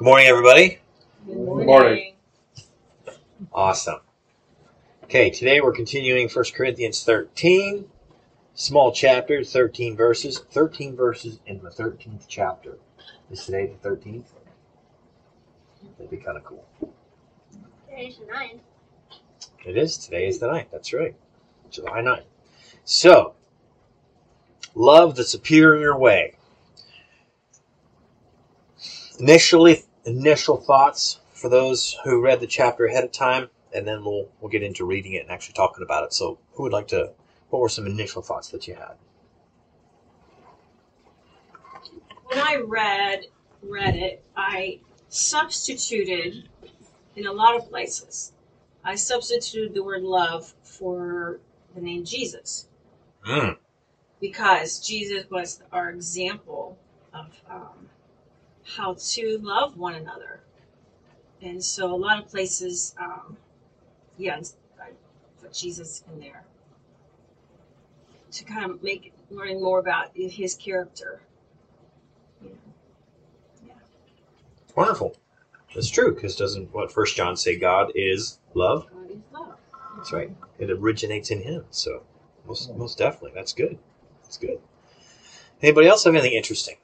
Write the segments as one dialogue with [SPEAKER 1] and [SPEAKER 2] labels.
[SPEAKER 1] Good morning, everybody.
[SPEAKER 2] Good
[SPEAKER 3] morning. morning.
[SPEAKER 1] Awesome. Okay, today we're continuing 1 Corinthians 13. Small chapter, 13 verses. 13 verses in the 13th chapter. Is today the 13th? That'd be kind of cool.
[SPEAKER 2] Today's the ninth.
[SPEAKER 1] It is. Today is the 9th. That's right. July 9th. So, love the superior way. Initially, initial thoughts for those who read the chapter ahead of time, and then we'll we'll get into reading it and actually talking about it. So, who would like to? What were some initial thoughts that you had?
[SPEAKER 4] When I read read it, I substituted in a lot of places. I substituted the word love for the name Jesus
[SPEAKER 1] Mm.
[SPEAKER 4] because Jesus was our example of um, how to love one another. And so a lot of places, um, yeah, I put Jesus in there to kind of make learning more about his character. You know.
[SPEAKER 1] Wonderful. That's true because doesn't what First John say? God is love.
[SPEAKER 4] God is love.
[SPEAKER 1] That's right. It originates in Him. So most most definitely, that's good. That's good. Anybody else have anything interesting?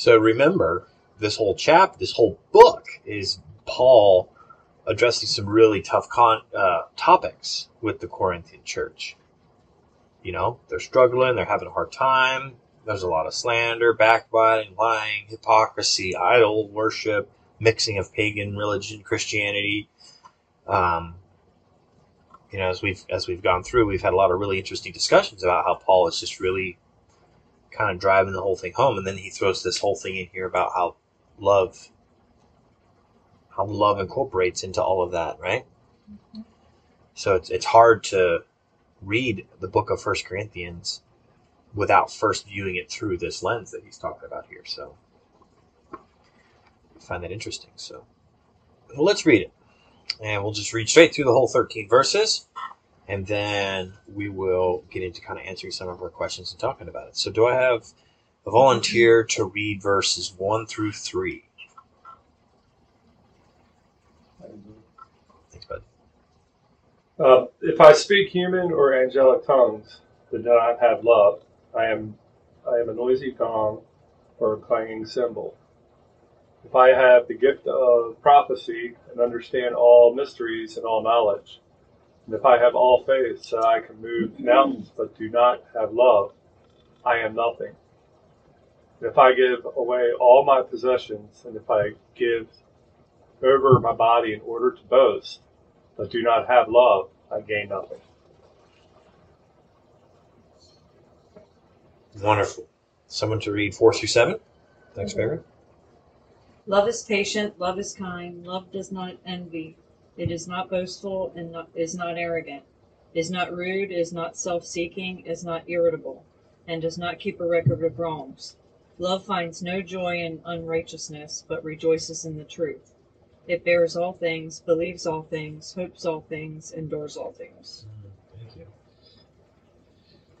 [SPEAKER 1] So remember, this whole chap, this whole book is Paul addressing some really tough con- uh, topics with the Corinthian church. You know, they're struggling, they're having a hard time. There's a lot of slander, backbiting, lying, hypocrisy, idol worship, mixing of pagan religion, Christianity. Um, you know, as we've as we've gone through, we've had a lot of really interesting discussions about how Paul is just really kind of driving the whole thing home, and then he throws this whole thing in here about how love, how love incorporates into all of that, right? So it's it's hard to read the book of First Corinthians without first viewing it through this lens that he's talking about here. So I find that interesting. So well, let's read it. And we'll just read straight through the whole 13 verses. And then we will get into kind of answering some of our questions and talking about it. So, do I have a volunteer to read verses 1 through 3? Thanks, bud.
[SPEAKER 3] Uh, if I speak human or angelic tongues, but do not have love, I am I am a noisy gong or a clanging cymbal. If I have the gift of prophecy and understand all mysteries and all knowledge, and if I have all faith so I can move mountains but do not have love, I am nothing. And if I give away all my possessions, and if I give over my body in order to boast, but do not have love, I gain nothing.
[SPEAKER 1] Wonderful. Someone to read 4 through 7? Thanks, Barry.
[SPEAKER 5] Love is patient, love is kind, love does not envy, it is not boastful and not, is not arrogant, is not rude, is not self seeking, is not irritable, and does not keep a record of wrongs. Love finds no joy in unrighteousness, but rejoices in the truth. It bears all things, believes all things, hopes all things, endures all things.
[SPEAKER 1] Thank you.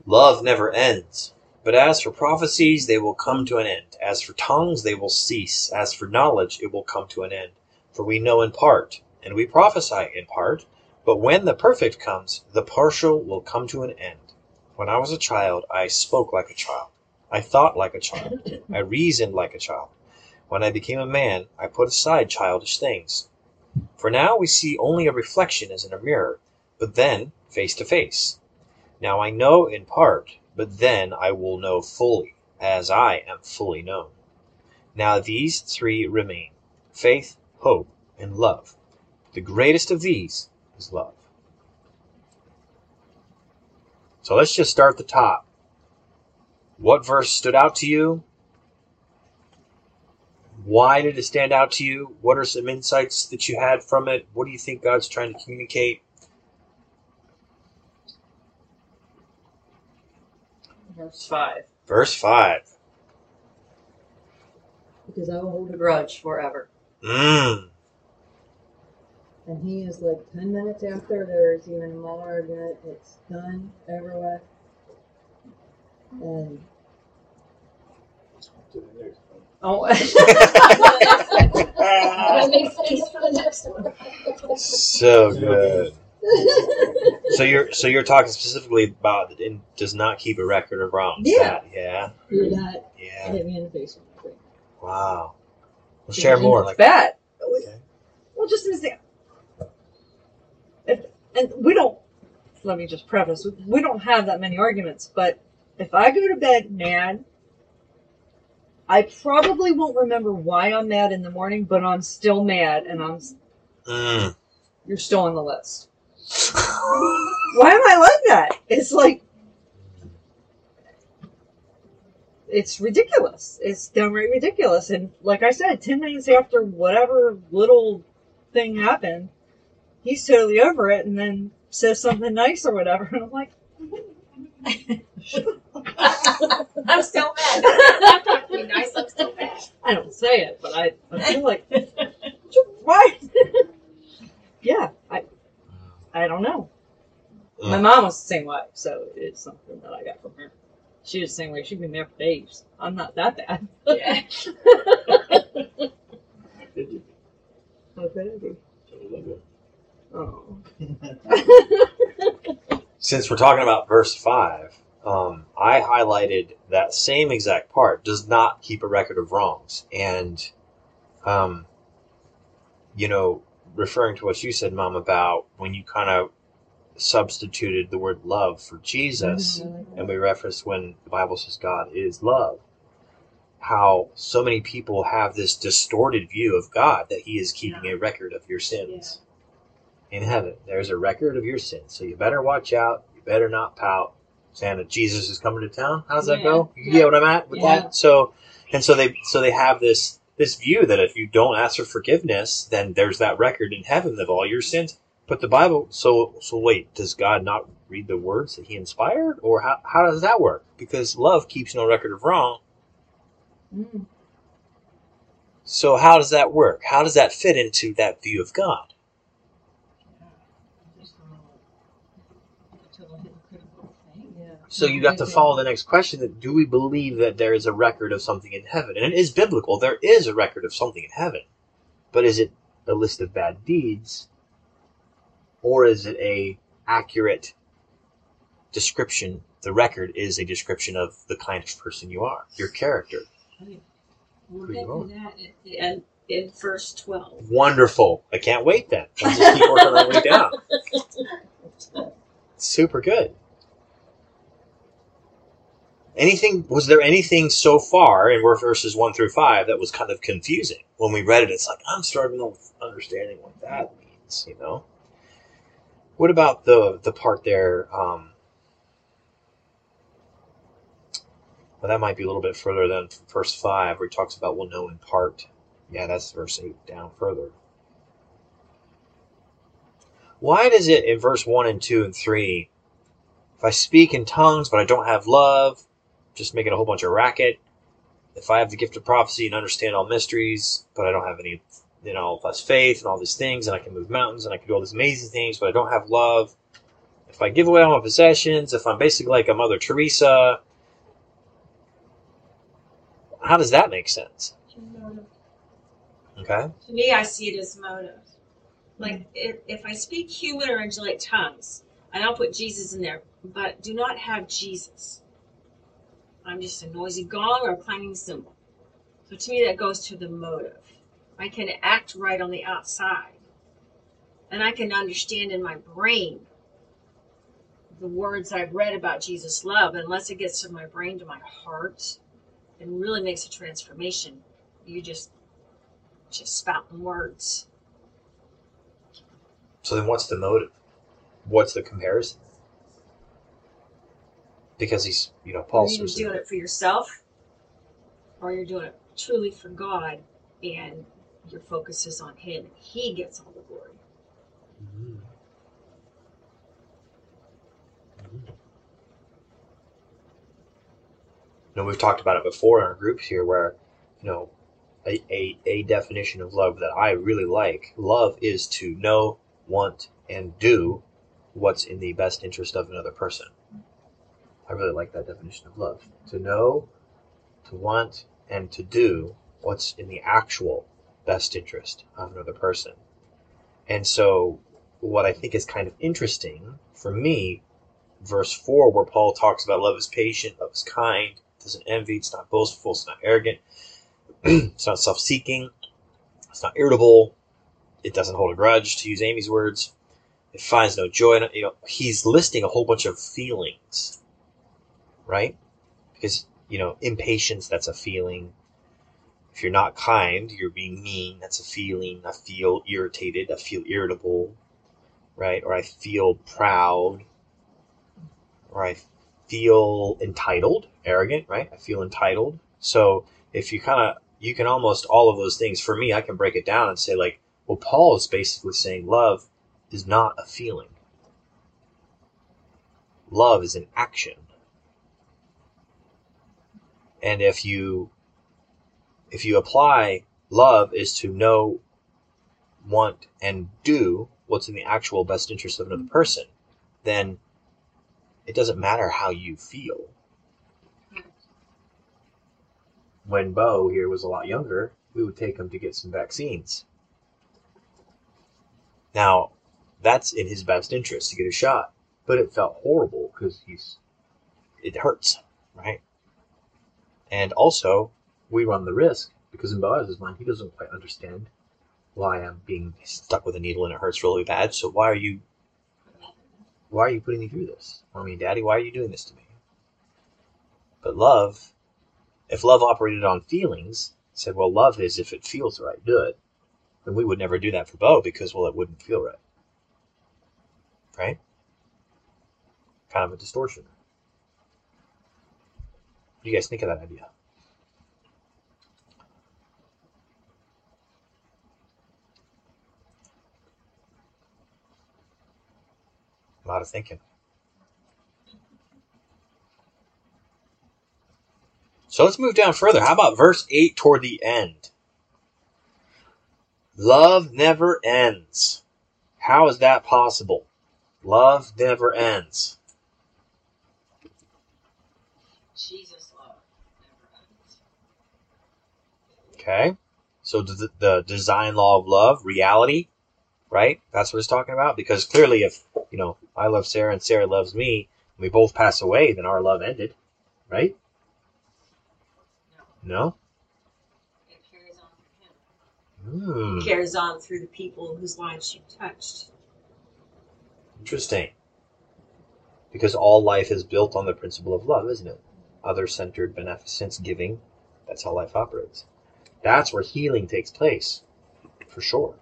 [SPEAKER 1] Love never ends. But as for prophecies, they will come to an end. As for tongues, they will cease. As for knowledge, it will come to an end. For we know in part, and we prophesy in part. But when the perfect comes, the partial will come to an end. When I was a child, I spoke like a child. I thought like a child. I reasoned like a child. When I became a man, I put aside childish things. For now we see only a reflection as in a mirror, but then face to face. Now I know in part, but then I will know fully, as I am fully known. Now these three remain faith, hope, and love. The greatest of these is love. So let's just start at the top. What verse stood out to you? Why did it stand out to you? What are some insights that you had from it? What do you think God's trying to communicate?
[SPEAKER 5] Verse 5.
[SPEAKER 1] Verse 5.
[SPEAKER 6] because I will hold a grudge forever.
[SPEAKER 1] Mmm.
[SPEAKER 6] And he is like 10 minutes after there's even more argument, it's done, over with. And
[SPEAKER 3] To the next one.
[SPEAKER 5] Oh,
[SPEAKER 2] I make space for the next one.
[SPEAKER 1] so good. So you're so you're talking specifically about and does not keep a record of wrongs.
[SPEAKER 6] Yeah.
[SPEAKER 1] That- yeah.
[SPEAKER 6] you're not
[SPEAKER 1] Yeah.
[SPEAKER 6] hit me in the face with my drink.
[SPEAKER 1] Wow. Share more. Like
[SPEAKER 5] bad.
[SPEAKER 1] Okay.
[SPEAKER 5] Well, just as the, if, and we don't. Let me just preface: we don't have that many arguments. But if I go to bed mad, I probably won't remember why I'm mad in the morning, but I'm still mad, and I'm
[SPEAKER 1] Mm.
[SPEAKER 5] you're still on the list. Why am I like that? It's like it's ridiculous. It's downright ridiculous. And like I said, ten minutes after whatever little thing happened, he's totally over it, and then says something nice or whatever, and I'm like,
[SPEAKER 4] I'm still mad. I'm not being nice. I'm still mad.
[SPEAKER 5] I don't say it, but I, I feel like, why? yeah, I, I don't know. My mom was the same way, so it's something that I got from her. She was the same way. She'd been there for days. I'm not that bad.
[SPEAKER 4] Yeah.
[SPEAKER 3] Did you?
[SPEAKER 5] How it be?
[SPEAKER 3] A little bit.
[SPEAKER 5] Oh.
[SPEAKER 1] Since we're talking about verse five, um, I highlighted that same exact part. Does not keep a record of wrongs, and um, you know, referring to what you said, Mom, about when you kind of substituted the word love for Jesus. and we referenced when the Bible says God is love, how so many people have this distorted view of God that He is keeping a record of your sins in heaven. There's a record of your sins, so you better watch out. You better not pout. Santa, Jesus is coming to town. How's that
[SPEAKER 5] Yeah.
[SPEAKER 1] go? You get what I'm at with
[SPEAKER 5] Yeah.
[SPEAKER 1] that? So, and so they so they have this this view that if you don't ask for forgiveness, then there's that record in heaven of all your sins. But the Bible, so so wait, does God not read the words that He inspired, or how how does that work? Because love keeps no record of wrong.
[SPEAKER 5] Mm.
[SPEAKER 1] So how does that work? How does that fit into that view of God? So you got to mm-hmm. follow the next question: that do we believe that there is a record of something in heaven? And it is biblical. There is a record of something in heaven, but is it a list of bad deeds, or is it a accurate description? The record is a description of the kind of person you are, your character.
[SPEAKER 4] We'll
[SPEAKER 1] Who
[SPEAKER 4] get to that at the end in verse 12.
[SPEAKER 1] Wonderful. I can't wait then. Let's just keep working our way down. Super good. Anything was there anything so far in verses one through five that was kind of confusing? When we read it, it's like I'm struggling with understanding what that means, you know? What about the the part there, um well that might be a little bit further than verse five where he talks about we'll know in part. Yeah, that's verse 8 down further. Why does it in verse 1 and 2 and 3, if I speak in tongues but I don't have love, just making a whole bunch of racket? If I have the gift of prophecy and understand all mysteries, but I don't have any, you know, less faith and all these things, and I can move mountains and I can do all these amazing things, but I don't have love. If I give away all my possessions, if I'm basically like a Mother Teresa, how does that make sense? Okay?
[SPEAKER 4] To me, I see it as motive. Like, if, if I speak human or angelic tongues, and I don't put Jesus in there, but do not have Jesus. I'm just a noisy gong or a clanging cymbal. So to me, that goes to the motive. I can act right on the outside, and I can understand in my brain the words I've read about Jesus' love. Unless it gets to my brain, to my heart, and really makes a transformation, you just just spouting words.
[SPEAKER 1] So then what's the motive? What's the comparison? Because he's, you know, Paul's
[SPEAKER 4] either doing it for yourself or you're doing it truly for God and your focus is on Him. He gets all the glory.
[SPEAKER 1] Mhm. Mhm. You know, we've talked about it before in our groups here where, you know, a, a, a definition of love that I really like. Love is to know, want, and do what's in the best interest of another person. I really like that definition of love. To know, to want, and to do what's in the actual best interest of another person. And so, what I think is kind of interesting for me, verse 4, where Paul talks about love is patient, love is kind, doesn't envy, it's not boastful, it's not arrogant, it's not self seeking, it's not irritable, it doesn't hold a grudge, to use Amy's words, it finds no joy. You know, he's listing a whole bunch of feelings, right? Because, you know, impatience, that's a feeling. If you're not kind, you're being mean, that's a feeling. I feel irritated, I feel irritable, right? Or I feel proud, or I feel entitled, arrogant, right? I feel entitled. So if you kind of, you can almost all of those things. For me, I can break it down and say, like, well, Paul is basically saying love is not a feeling. Love is an action. And if you if you apply love is to know, want, and do what's in the actual best interest of another person, then it doesn't matter how you feel. When Bo here was a lot younger, we would take him to get some vaccines. Now, that's in his best interest to get a shot, but it felt horrible because he's it hurts, right? And also, we run the risk because in Boaz's mind, he doesn't quite understand why I'm being stuck with a needle and it hurts really bad. So why are you why are you putting me through this? Mommy and Daddy, why are you doing this to me? But love, if love operated on feelings, said, well, love is if it feels right, do it, then we would never do that for Bo because, well, it wouldn't feel right. Right? Kind of a distortion. You guys think of that idea? A lot of thinking. So let's move down further. How about verse 8 toward the end? Love never ends. How is that possible? Love never ends.
[SPEAKER 6] Jesus' love never ends.
[SPEAKER 1] Okay? So the, the design law of love, reality, right? That's what it's talking about. Because clearly, if, you know, I love Sarah and Sarah loves me, and we both pass away, then our love ended, right? No?
[SPEAKER 6] It carries on through him.
[SPEAKER 1] Hmm.
[SPEAKER 4] Carries on through the people whose lives you touched.
[SPEAKER 1] Interesting. Because all life is built on the principle of love, isn't it? Other centered beneficence, giving. That's how life operates. That's where healing takes place, for sure.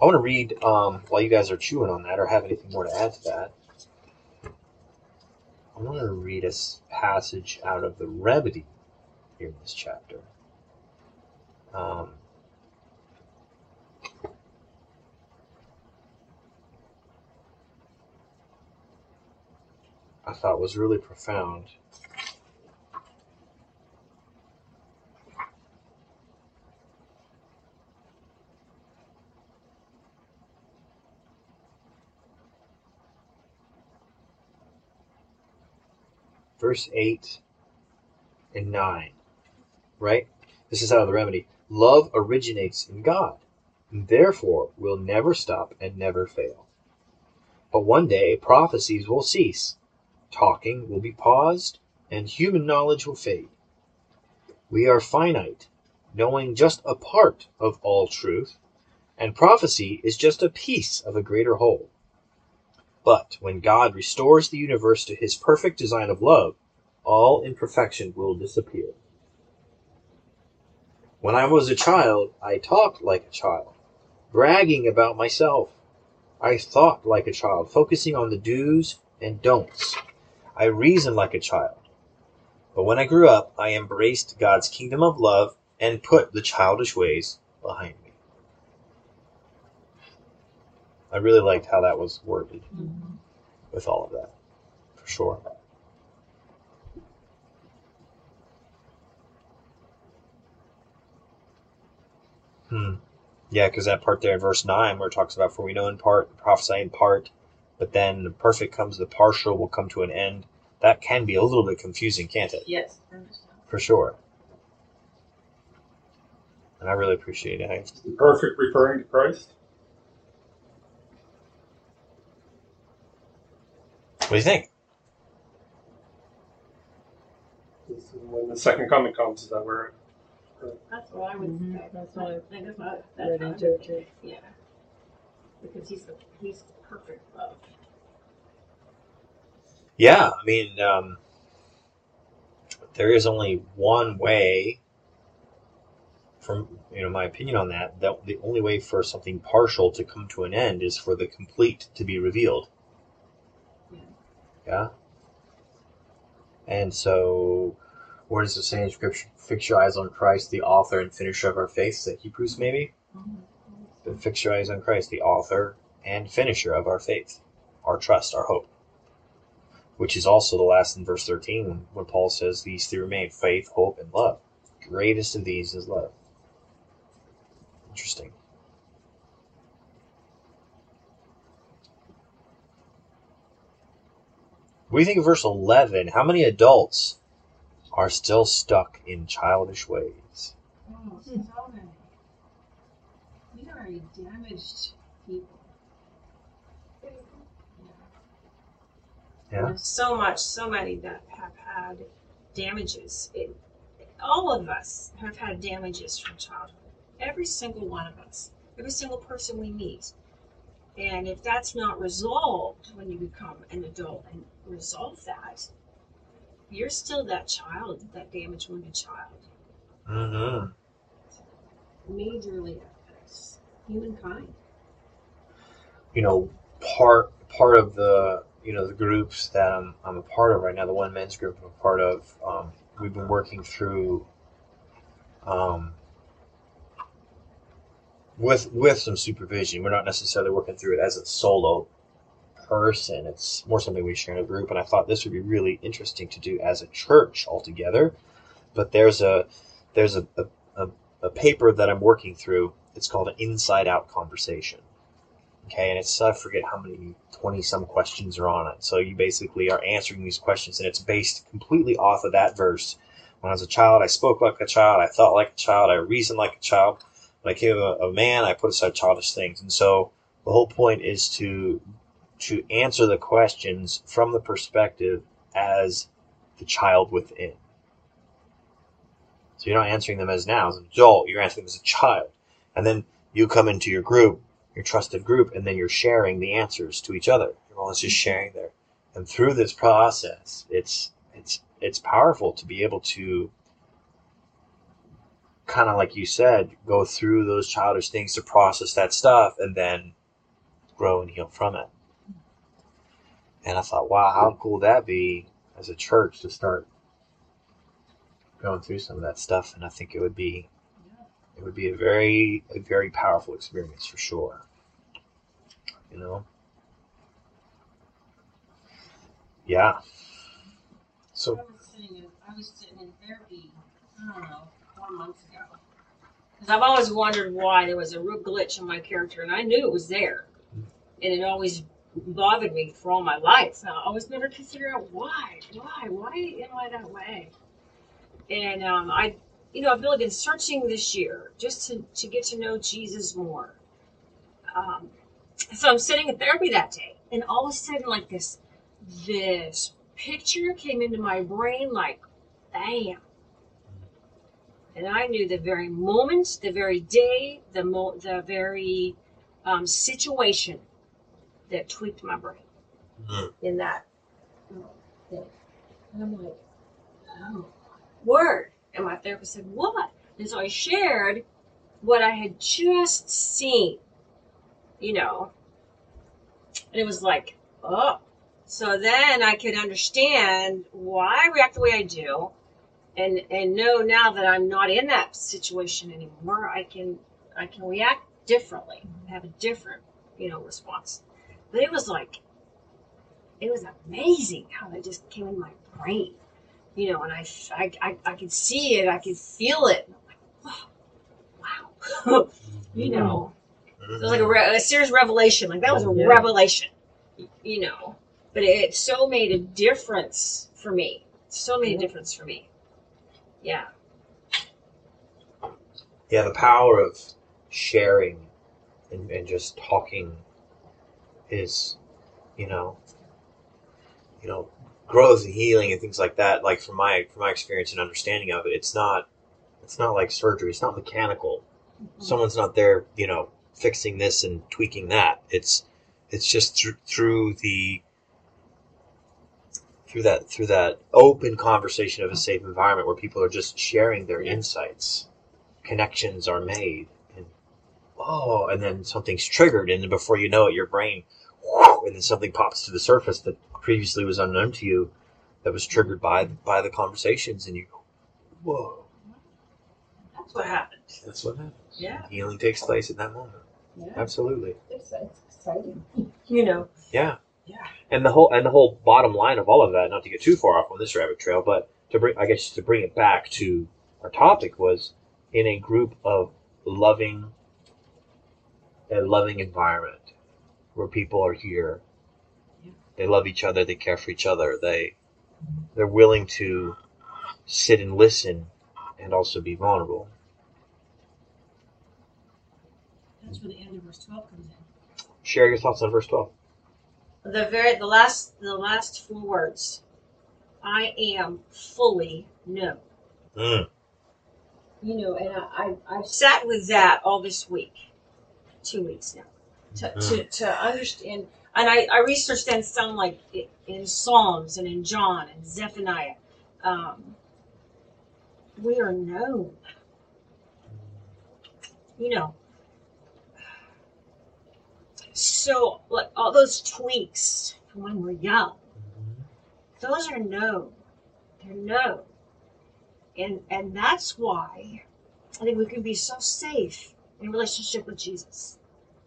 [SPEAKER 1] I want to read, um, while you guys are chewing on that or have anything more to add to that, I want to read a passage out of the remedy here in this chapter. Um, I thought was really profound. Verse 8 and 9, right? This is out of the remedy. Love originates in God, and therefore will never stop and never fail. But one day prophecies will cease, talking will be paused, and human knowledge will fade. We are finite, knowing just a part of all truth, and prophecy is just a piece of a greater whole. But when God restores the universe to his perfect design of love, all imperfection will disappear. When I was a child, I talked like a child, bragging about myself. I thought like a child, focusing on the do's and don'ts. I reasoned like a child. But when I grew up, I embraced God's kingdom of love and put the childish ways behind me. I really liked how that was worded with all of that, for sure. Hmm. Yeah, because that part there in verse 9 where it talks about, For we know in part, prophesy in part, but then the perfect comes, the partial will come to an end. That can be a little bit confusing, can't it?
[SPEAKER 4] Yes.
[SPEAKER 1] For sure. And I really appreciate it. I-
[SPEAKER 3] the perfect referring to Christ?
[SPEAKER 1] What do you think?
[SPEAKER 3] This is When the second coming comes, is that where?
[SPEAKER 4] That's what I would
[SPEAKER 5] Mhm,
[SPEAKER 4] say.
[SPEAKER 5] that's what I
[SPEAKER 4] think that's what,
[SPEAKER 5] read
[SPEAKER 4] that's how I
[SPEAKER 5] into it too.
[SPEAKER 4] Yeah. Because he's the he's the perfect love.
[SPEAKER 1] Yeah, I mean, um, there is only one way. From you know my opinion on that, that the only way for something partial to come to an end is for the complete to be revealed.
[SPEAKER 4] Yeah.
[SPEAKER 1] And so, where does say in Scripture? Fix your eyes on Christ, the author and finisher of our faith. Is Hebrews, maybe? But fix your eyes on Christ, the author and finisher of our faith, our trust, our hope. Which is also the last in verse 13 when, when Paul says these three remain faith, hope, and love. Greatest of these is love. Interesting. What do you think of verse 11? How many adults are still stuck in childish ways?
[SPEAKER 4] Oh, so many. We are a damaged people.
[SPEAKER 1] Yeah.
[SPEAKER 4] There's so much, so many that have had damages. It, all of us have had damages from childhood. Every single one of us. Every single person we meet. And if that's not resolved when you become an adult and resolve that, you're still that child, that damaged, wounded child.
[SPEAKER 1] Mm-hmm.
[SPEAKER 4] Majorly affects humankind.
[SPEAKER 1] you know, part part of the you know the groups that I'm I'm a part of right now, the one men's group I'm a part of. Um, we've been working through um, with with some supervision. We're not necessarily working through it as a solo person. It's more something we share in a group, and I thought this would be really interesting to do as a church altogether. But there's a there's a, a, a, a paper that I'm working through. It's called an inside out conversation. Okay, and it's I forget how many twenty some questions are on it. So you basically are answering these questions, and it's based completely off of that verse. When I was a child, I spoke like a child, I thought like a child, I reasoned like a child. When I became a, a man, I put aside childish things. And so the whole point is to to answer the questions from the perspective as the child within. So you're not answering them as now as an adult, you're answering them as a child. And then you come into your group your trusted group, and then you're sharing the answers to each other. Everyone's just sharing there, and through this process, it's it's it's powerful to be able to kind of like you said, go through those childish things to process that stuff, and then grow and heal from it. And I thought, wow, how cool would that be as a church to start going through some of that stuff? And I think it would be it would be a very a very powerful experience for sure you know yeah so
[SPEAKER 6] I was sitting in, I was sitting in therapy, I don't know, four months ago.
[SPEAKER 4] Because I've always wondered why there was a real glitch in my character, and I knew it was there. Mm-hmm. And it always bothered me for all my life. So I always never could figure out why. Why? Why am I that way? And um, I, you know, I've really been searching this year just to, to get to know Jesus more. Um, so I'm sitting in therapy that day, and all of a sudden, like this, this picture came into my brain, like, bam. And I knew the very moment, the very day, the mo- the very um, situation that tweaked my brain
[SPEAKER 1] Mhm.
[SPEAKER 4] in that thing. And I'm like, oh, word. And my therapist said, what? And so I shared what I had just seen, you know. And it was like, oh. So then I could understand why I react the way I do and and know now that I'm not in that situation anymore, I can I can react differently, have a different you know response. But it was like it was amazing how that just came in my brain, you know, and I I I, I could see it, I could feel it. Like, wow, wow, you know, it was like a, re- a serious revelation. Like that was a
[SPEAKER 5] Yeah.
[SPEAKER 4] revelation, you know, but it so made a difference for me. So made a difference for me. Yeah.
[SPEAKER 1] Yeah, the power of sharing and, and just talking is, you know, you know, growth and healing and things like that. Like from my from my experience and understanding of it, it's not it's not like surgery. It's not mechanical. Mm-hmm. Someone's not there, you know, fixing this and tweaking that. It's it's just through through the through that through that open conversation of a safe environment where people are just sharing their insights connections are made oh and then something's triggered and then before you know it your brain whoo, and then something pops to the surface that previously was unknown to you that was triggered by by the conversations and you go whoa
[SPEAKER 4] That's what happened.
[SPEAKER 1] that's what happens
[SPEAKER 4] Yeah.
[SPEAKER 1] healing takes place in that moment
[SPEAKER 4] Yeah.
[SPEAKER 1] absolutely
[SPEAKER 2] It's, it's exciting.
[SPEAKER 4] You know.
[SPEAKER 1] yeah
[SPEAKER 4] Yeah.
[SPEAKER 1] and the whole and the whole bottom line of all of that not to get too far off on this rabbit trail but to bring i guess to bring it back to our topic was in a group of loving a loving environment where people are here
[SPEAKER 4] Yeah.
[SPEAKER 1] they love each other they care for each other they they're willing to sit and listen and also be vulnerable
[SPEAKER 6] That's where the end of verse 12 comes in.
[SPEAKER 1] share your thoughts on verse 12
[SPEAKER 4] The very the last the last four words. I am fully known.
[SPEAKER 1] mm.
[SPEAKER 2] You know, and I, I, I've
[SPEAKER 4] sat with that all this week, two weeks now, to, to, to understand. And I, I researched and some like in Psalms and in John and Zephaniah. Um, we are known. You know. So, like all those tweaks from when we're young, those are known. They're known. And and that's why I think we can be so safe in relationship with Jesus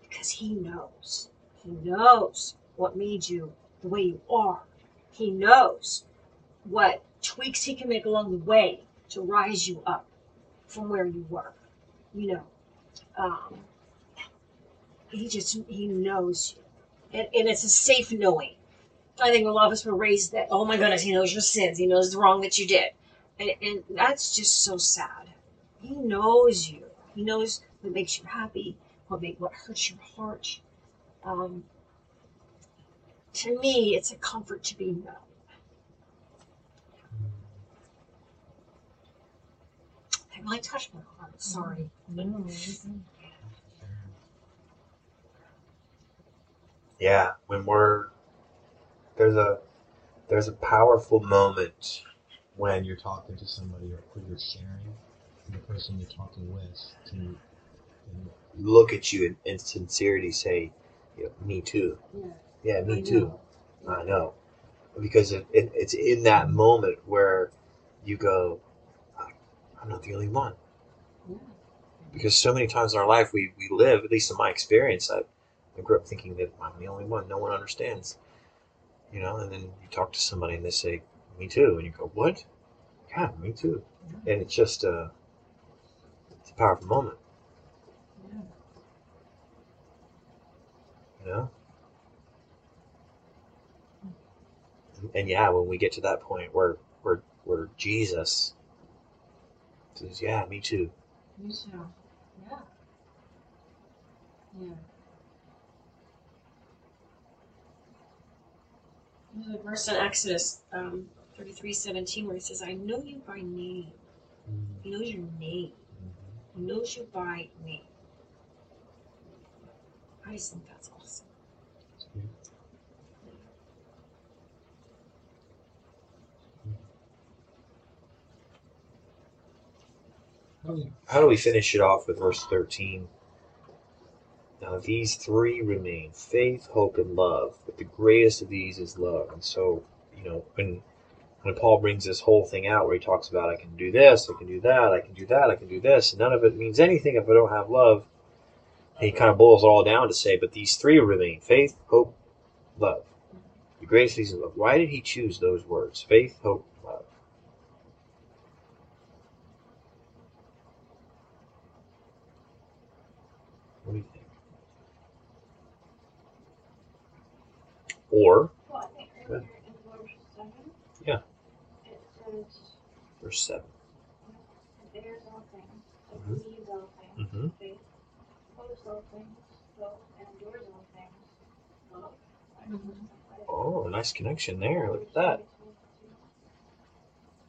[SPEAKER 4] because He knows. He knows what made you the way you are. He knows what tweaks He can make along the way to rise you up from where you were. You know, um, He just He knows you, and, and it's a safe knowing. I think a lot of us were raised that oh my goodness, He knows your sins. He knows the wrong that you did, and, and that's just so sad. He knows you. He knows what makes you happy, what make what hurts your heart. Um, to me, it's a comfort to be known. It really touched my heart. Sorry.
[SPEAKER 5] No,
[SPEAKER 1] yeah when we're there's a there's a powerful moment
[SPEAKER 7] when you're talking to somebody or when you're sharing, the person you're talking with can
[SPEAKER 1] look at you in, in sincerity say you know, me too.
[SPEAKER 6] Yeah.
[SPEAKER 1] yeah me
[SPEAKER 6] I
[SPEAKER 1] too.
[SPEAKER 6] know.
[SPEAKER 1] i know. Because it, it, it's in that moment where you go "I- i'm not the only one.
[SPEAKER 6] Yeah.
[SPEAKER 1] because so many times in our life we, we live at least in my experience I, I grew up thinking that i'm the only one no one understands. You know and then you talk to somebody and they say me too. And you go what? Yeah me too. And it's just uh it's a powerful moment
[SPEAKER 6] Yeah.
[SPEAKER 1] Know and, and yeah when we get to that point where where where jesus says yeah me too
[SPEAKER 6] Me too. Yeah. Yeah.
[SPEAKER 4] There's a verse in Exodus um, 33 17 where he says, I know you by name. He knows your name. He knows you by name. I just think that's awesome.
[SPEAKER 7] How do
[SPEAKER 1] we finish it off with verse 13? Now, these three remain faith, hope, and love, but the greatest of these is love. And so, you know, when, when Paul brings this whole thing out where he talks about, I can do this, I can do that, I can do that, I can do this, none of it means anything if I don't have love. And he kind of boils it all down to say, but these three remain faith, hope, love. The greatest of these is love. Why did he choose those words? Faith, hope, love. What do you think? Or
[SPEAKER 8] Well, I think
[SPEAKER 1] Good.
[SPEAKER 8] earlier in verse seven.
[SPEAKER 1] Yeah.
[SPEAKER 8] It says,
[SPEAKER 1] verse 7.
[SPEAKER 8] it bears all things, it
[SPEAKER 1] Mhm.
[SPEAKER 8] believes all things,
[SPEAKER 1] Mhm.
[SPEAKER 8] faith, hopes all hope, and endures all things, love.
[SPEAKER 1] Oh, nice connection there. Look at that.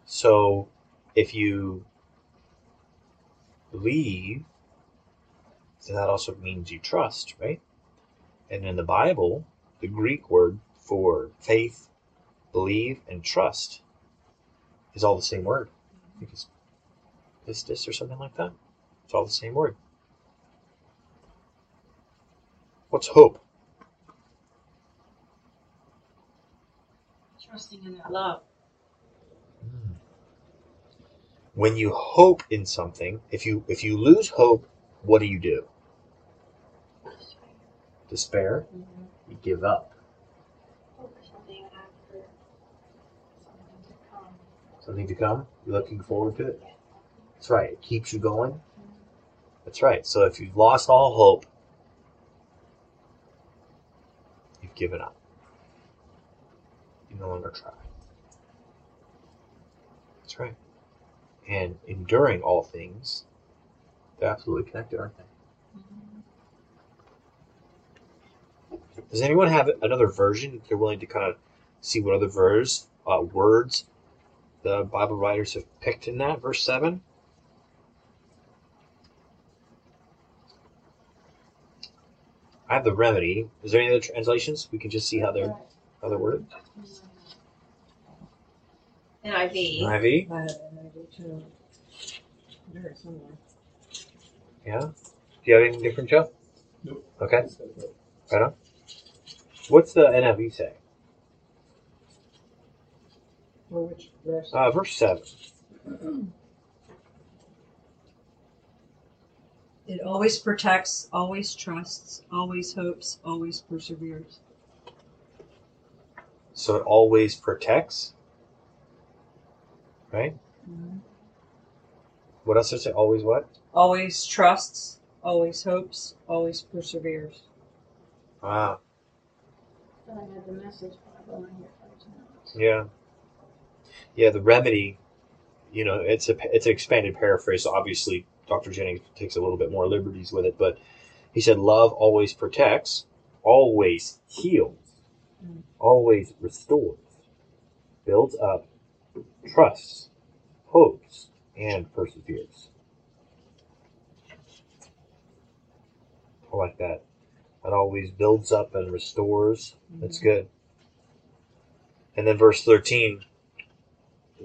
[SPEAKER 1] So, if you believe, that also means you trust, right? And in the Bible, the Greek word for faith, believe, and trust is all the same word. I think it's pistis or something like that. It's all the same word. What's hope?
[SPEAKER 6] Trusting in that
[SPEAKER 4] Love. Hmm.
[SPEAKER 1] When you hope in something, if you if you lose hope, what do you do? Despair. You give up.
[SPEAKER 8] Something to come.
[SPEAKER 1] You're looking forward to it. That's right. It keeps you going. That's right. So if you've lost all hope, you've given up. You no longer try. That's right. And enduring all things, they're absolutely connected, aren't they? Does anyone have another version? If they're willing to kind of see what other verse, uh, words the Bible writers have picked in that verse seven. I have the remedy. Is there any other translations? We can just see how they're how they're worded.
[SPEAKER 4] NIV.
[SPEAKER 1] NIV.
[SPEAKER 5] NIV too. There somewhere.
[SPEAKER 1] Yeah. Do you have anything different, Joe?
[SPEAKER 3] Nope.
[SPEAKER 1] Okay. Right on. What's the NIV say?
[SPEAKER 5] For which verse?
[SPEAKER 1] Uh, verse seven.
[SPEAKER 5] It always protects, always trusts, always hopes, always perseveres.
[SPEAKER 1] So it always protects. Right. What else does it say? Always what?
[SPEAKER 5] Always trusts, always hopes, always perseveres.
[SPEAKER 1] Ah.
[SPEAKER 2] I had the message Bible here for tonight.
[SPEAKER 1] Yeah. Yeah, the remedy, you know, it's a it's an expanded paraphrase. So obviously, Dr. Jennings takes a little bit more liberties with it, but he said, "Love always protects, always heals,
[SPEAKER 5] Mm.
[SPEAKER 1] always restores, builds up, trusts, hopes, and perseveres." I like that. That always builds up and restores. That's good. And then verse 13,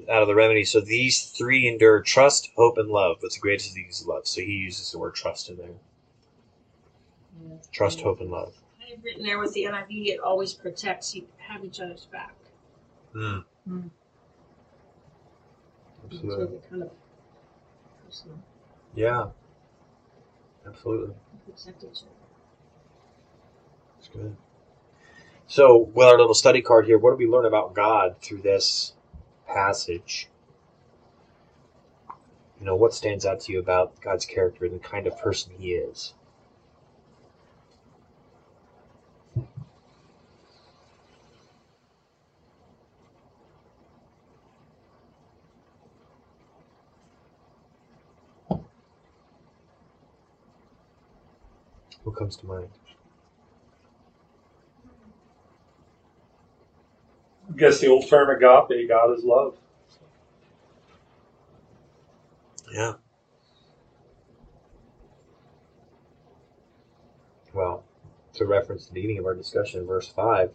[SPEAKER 1] out of the remedy. So these three endure trust, hope, and love. But the greatest of these is love. So he uses the word trust in there.
[SPEAKER 5] Yeah.
[SPEAKER 1] Trust, hope, and love.
[SPEAKER 4] I have written there with the NIV, it always protects. You have each other's back.
[SPEAKER 1] Mm.
[SPEAKER 5] Mm.
[SPEAKER 1] Absolutely.
[SPEAKER 4] kind of.
[SPEAKER 1] Yeah. Absolutely.
[SPEAKER 4] Protect each other.
[SPEAKER 1] So, with our little study card here, what do we learn about God through this passage? You know, what stands out to you about God's character and the kind of person he is? What comes to mind?
[SPEAKER 3] I guess the old term agape, God is love.
[SPEAKER 1] Yeah. Well, to reference the beginning of our discussion, verse 5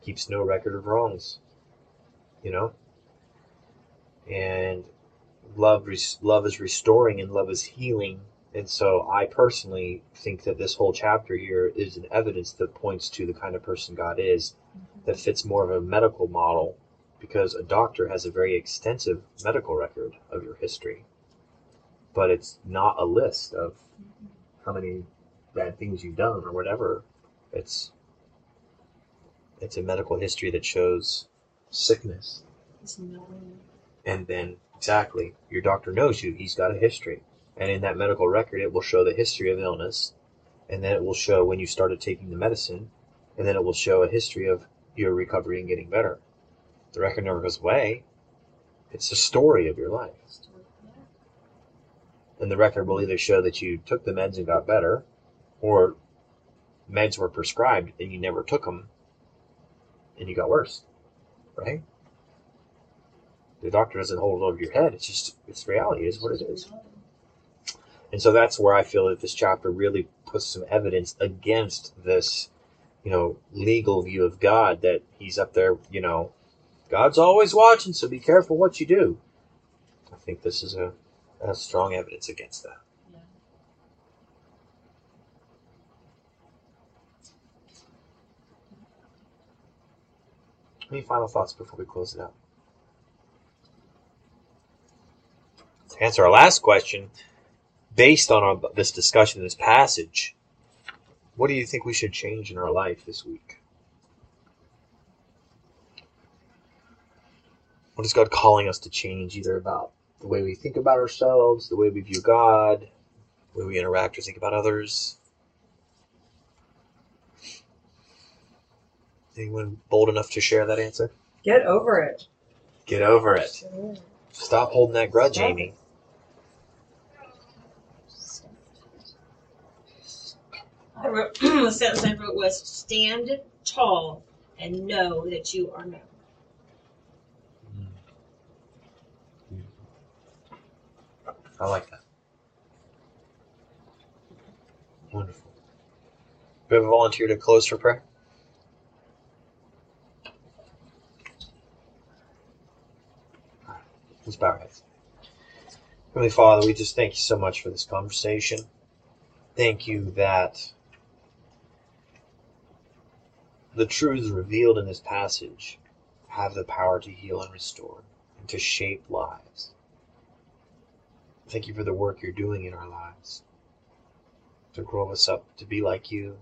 [SPEAKER 1] keeps no record of wrongs. You know? And love, res- love is restoring and love is healing. And so I personally think that this whole chapter here is an evidence that points to the kind of person God is that fits more of a medical model because a doctor has a very extensive medical record of your history but it's not a list of how many bad things you've done or whatever. It's it's a medical history that shows sickness,
[SPEAKER 4] It's
[SPEAKER 1] and then exactly your doctor knows you. He's got a history, and in that medical record, it will show the history of illness, and then it will show when you started taking the medicine, and then it will show a history of your recovery and getting better. The record never goes away. It's the story of your life. And the record will either show that you took the meds and got better, or meds were prescribed and you never took them and you got worse. Right? The doctor doesn't hold it over your head. It's just, it's reality, is what it is. And so that's where I feel that this chapter really puts some evidence against this, you know, legal view of God that he's up there, you know, God's always watching, so be careful what you do. I think this is a, a strong evidence against that. Any final thoughts before we close it out? To answer our last question, based on our, this discussion, this passage, what do you think we should change in our life this week? What is God calling us to change, either about the way we think about ourselves, the way we view God, the way we interact or think about others? Anyone bold enough to share that answer?
[SPEAKER 5] Get over it.
[SPEAKER 1] Get over it. Stop holding that grudge,
[SPEAKER 5] Stop.
[SPEAKER 1] Amy.
[SPEAKER 4] I wrote, the sentence I wrote was stand tall and know that you are known.
[SPEAKER 1] I like that. Wonderful. We have a volunteer to close for prayer. Let's bow our heads. Heavenly Father, we just thank you so much for this conversation. Thank you that the truths revealed in this passage have the power to heal and restore and to shape lives. Thank you for the work you're doing in our lives to grow us up to be like you,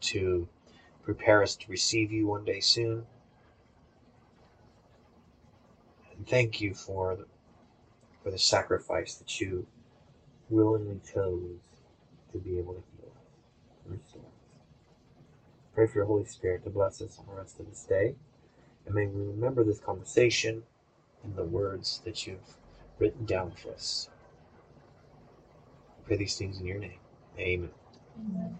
[SPEAKER 1] to prepare us to receive you one day soon. And thank you for the, for the sacrifice that you willingly chose to be able to heal us and restore us. Pray for your Holy Spirit to bless us on the rest of this day. And may we remember this conversation and the words that you've written down for us. I pray these things in your name. Amen.
[SPEAKER 6] Amen.